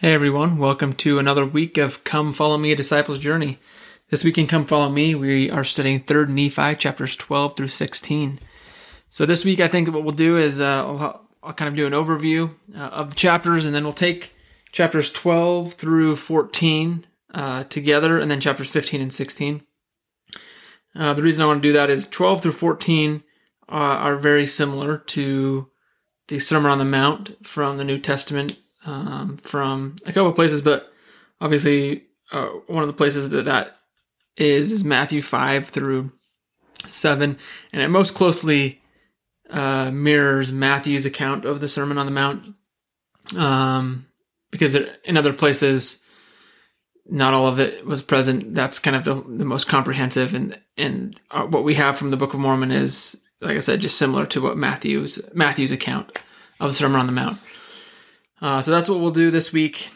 Hey everyone, welcome to another week of Come Follow Me, a Disciple's Journey. This week in Come Follow Me, we are studying 3rd Nephi, chapters 12 through 16. So this week, I think what we'll do is uh, I'll, I'll, kind of do an overview uh, of the chapters, and then we'll take chapters 12 through 14 uh, together, and then chapters 15 and 16. Uh, the reason I want to do that is 12 through 14 uh, are very similar to the Sermon on the Mount from the New Testament um, from a couple places, but obviously uh, one of the places that that is is Matthew five through seven, and it most closely uh, mirrors Matthew's account of the Sermon on the Mount. Um, because in other places, not all of it was present. That's kind of the, the most comprehensive, and and uh, what we have from the Book of Mormon is, like I said, just similar to what Matthew's Matthew's account of the Sermon on the Mount. Uh, so that's what we'll do this week.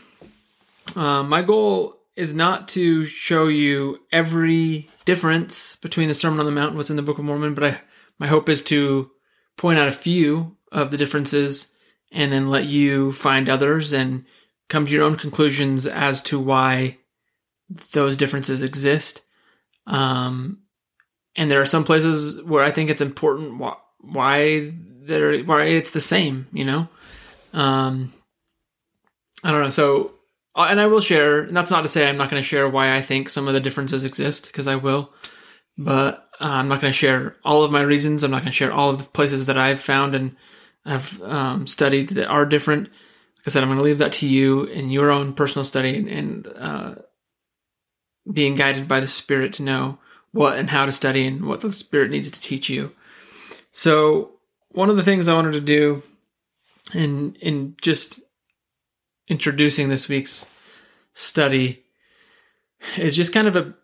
Uh, my goal is not to show you every difference between the Sermon on the Mount and what's in the Book of Mormon, but I, my hope is to point out a few of the differences and then let you find others and come to your own conclusions as to why those differences exist. Um, and there are some places where I think it's important why, why it's the same, you know. Um, I don't know. So, uh, and I will share, and that's not to say I'm not going to share why I think some of the differences exist, because I will, but uh, I'm not going to share all of my reasons. I'm not going to share all of the places that I've found and I've um, studied that are different. Like I said, I'm going to leave that to you in your own personal study and, and uh, being guided by the Spirit to know what and how to study and what the Spirit needs to teach you. So, one of the things I wanted to do in in just introducing this week's study is just kind of a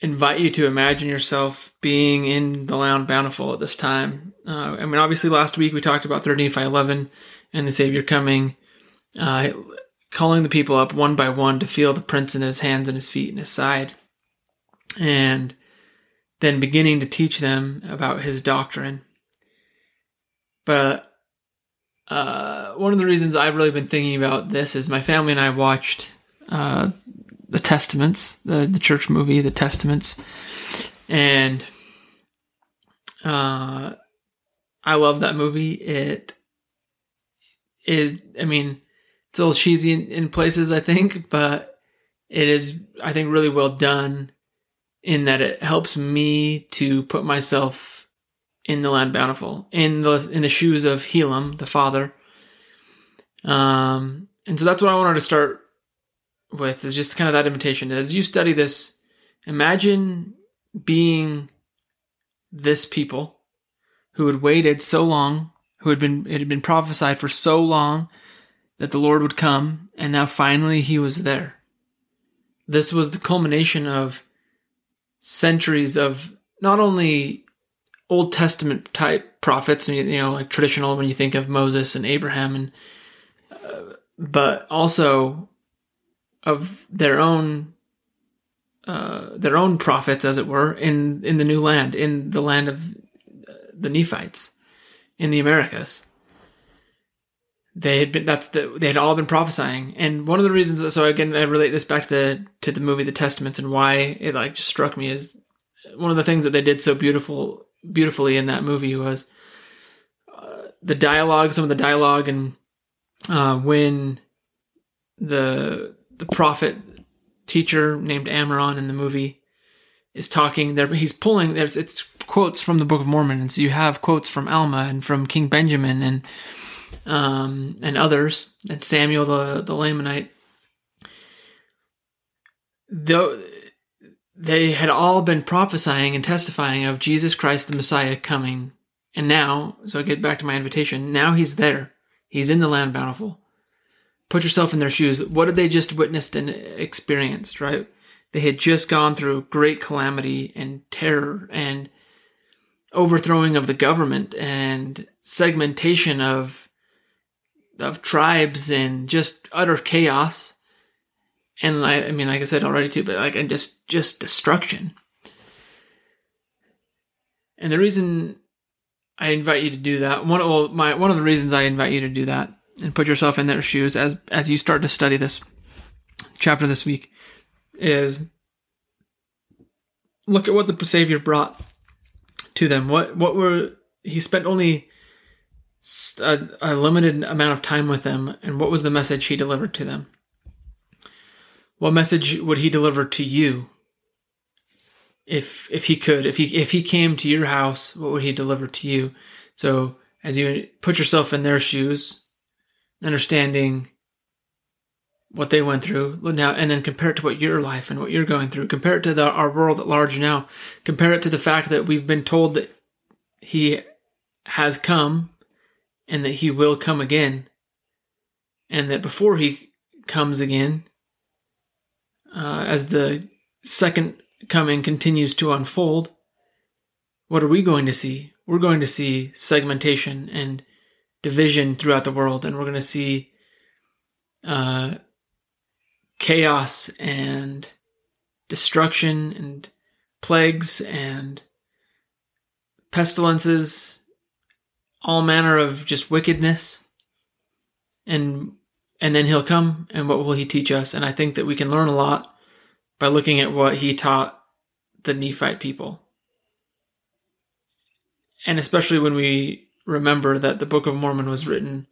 invite you to imagine yourself being in the land bountiful at this time. Uh, I mean, obviously, last week we talked about 3 Nephi 11 and the Savior coming, uh, calling the people up one by one to feel the prints in his hands and his feet and his side, and then beginning to teach them about his doctrine. But uh, one of the reasons I've really been thinking about this is my family and I watched uh, the Testaments, the the church movie, the Testaments, and uh, I love that movie. It is, I mean, it's a little cheesy in, in places, I think, but it is, I think, really well done in that it helps me to put myself in the land bountiful, in the in the shoes of Helam, the father. Um, and so that's what I wanted to start with is just kind of that invitation. As you study this, imagine being this people who had waited so long, who had been it had been prophesied for so long that the Lord would come, and now finally he was there. This was the culmination of centuries of not only Old Testament type prophets, you know, like traditional when you think of Moses and Abraham, and uh, but also of their own uh, their own prophets, as it were, in in the new land, in the land of uh, the Nephites, in the Americas. They had been that's the they had all been prophesying, and one of the reasons. That, so again, I relate this back to the to the movie The Testaments and why it like just struck me is one of the things that they did so beautiful beautifully in that movie was uh, the dialogue, some of the dialogue, and uh, when the the prophet teacher named Ammoron in the movie is talking there he's pulling there's it's quotes from the Book of Mormon. And so you have quotes from Alma and from King Benjamin and um and others and Samuel the the Lamanite. Though they had all been prophesying and testifying of Jesus Christ the Messiah coming. And now, so I get back to my invitation, now he's there. He's in the land bountiful. Put yourself in their shoes. What had they just witnessed and experienced, right? They had just gone through great calamity and terror and overthrowing of the government and segmentation of of tribes and just utter chaos and I, I mean, like I said already too, but like, and just just destruction. And the reason I invite you to do that, one well, my one of the reasons I invite you to do that and put yourself in their shoes as as you start to study this chapter this week is look at what the Savior brought to them. What what were he spent only a, a limited amount of time with them, and what was the message he delivered to them? What message would he deliver to you? If if he could, if he if he came to your house, what would he deliver to you? So as you put yourself in their shoes, understanding what they went through now, and then compare it to what your life and what you're going through. Compare it to the, our world at large now. Compare it to the fact that we've been told that He has come and that He will come again, and that before He comes again, uh, as the second coming continues to unfold, what are we going to see? We're going to see segmentation and division throughout the world, and we're going to see uh, chaos and destruction and plagues and pestilences, all manner of just wickedness. And and then he'll come and what will he teach us? And I think that we can learn a lot by looking at what he taught the Nephite people. And especially when we remember that the Book of Mormon was written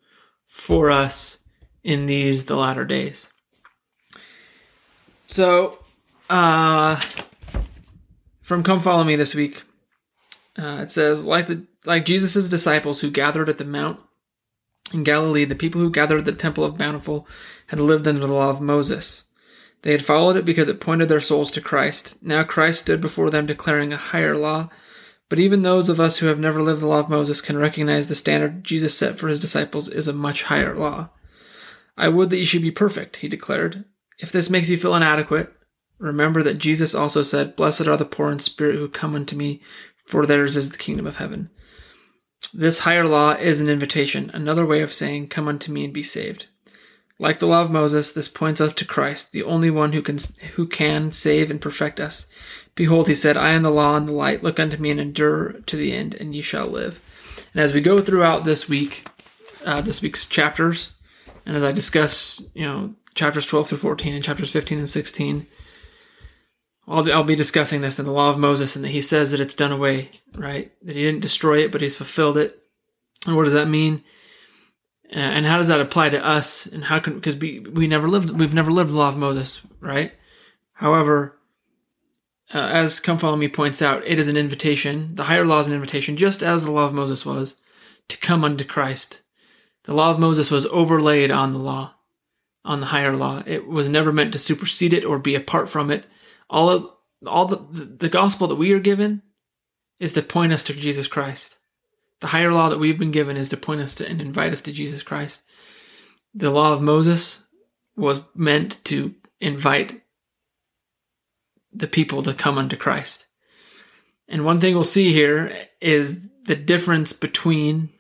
for us in these the latter days. So, uh, from Come Follow Me this week, uh, it says, like the like Jesus' disciples who gathered at the Mount in Galilee, the people who gathered at the Temple of Bountiful had lived under the law of Moses. They had followed it because it pointed their souls to Christ. Now Christ stood before them declaring a higher law. But even those of us who have never lived the law of Moses can recognize the standard Jesus set for his disciples is a much higher law. I would that you should be perfect, he declared. If this makes you feel inadequate, remember that Jesus also said, Blessed are the poor in spirit who come unto me, for theirs is the kingdom of heaven. This higher law is an invitation, another way of saying, Come unto me and be saved. Like the law of Moses, this points us to Christ, the only one who can who can save and perfect us. Behold, he said, I am the law and the light. Look unto me and endure to the end, and ye shall live. And as we go throughout this week, uh, this week's chapters, and as I discuss, you know, chapters 12 through 14 and chapters 15 and 16. I'll, I'll be discussing this in the law of Moses and that he says that it's done away, right? That he didn't destroy it, but he's fulfilled it. And what does that mean? Uh, and how does that apply to us? And how can, because we, we never lived, we've never lived the law of Moses, right? However, uh, as Come Follow Me points out, it is an invitation. The higher law is an invitation, just as the law of Moses was, to come unto Christ. The law of Moses was overlaid on the law on the higher law. It was never meant to supersede it or be apart from it. All of all the the gospel that we are given is to point us to Jesus Christ. The higher law that we've been given is to point us to and invite us to Jesus Christ. The law of Moses was meant to invite the people to come unto Christ. And one thing we'll see here is the difference between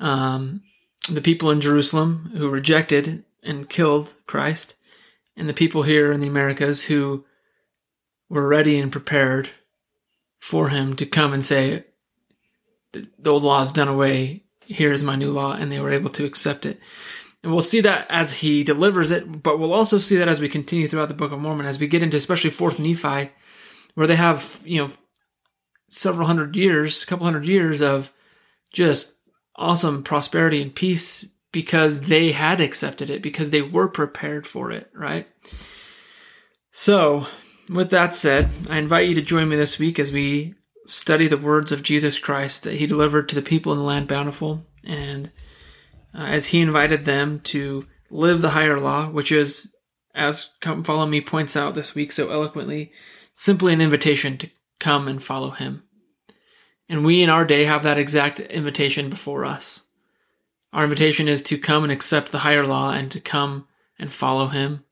um, the people in Jerusalem who rejected and killed Christ, and the people here in the Americas who were ready and prepared for him to come and say, The old law is done away, here's my new law, and they were able to accept it. And we'll see that as he delivers it, but we'll also see that as we continue throughout the Book of Mormon, as we get into especially Fourth Nephi, where they have, you know, several hundred years, a couple hundred years of just awesome prosperity and peace because they had accepted it, because they were prepared for it, right? So, with that said, I invite you to join me this week as we study the words of Jesus Christ that he delivered to the people in the land bountiful, and uh, as he invited them to live the higher law, which is, as Come Follow Me points out this week so eloquently, simply an invitation to come and follow him. And we in our day have that exact invitation before us. Our invitation is to come and accept the higher law and to come and follow him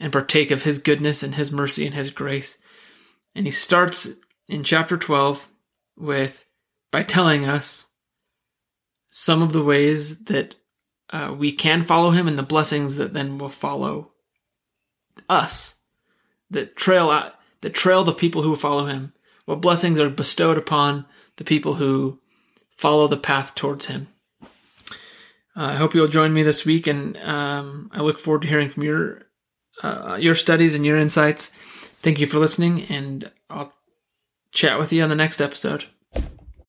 and partake of his goodness and his mercy and his grace. And he starts in chapter 12 with by telling us some of the ways that uh, we can follow him and the blessings that then will follow us that trail out that trail the people who follow him what blessings are bestowed upon the people who follow the path towards him. Uh, I hope you'll join me this week, and um, I look forward to hearing from your uh, your studies and your insights. Thank you for listening, and I'll chat with you on the next episode.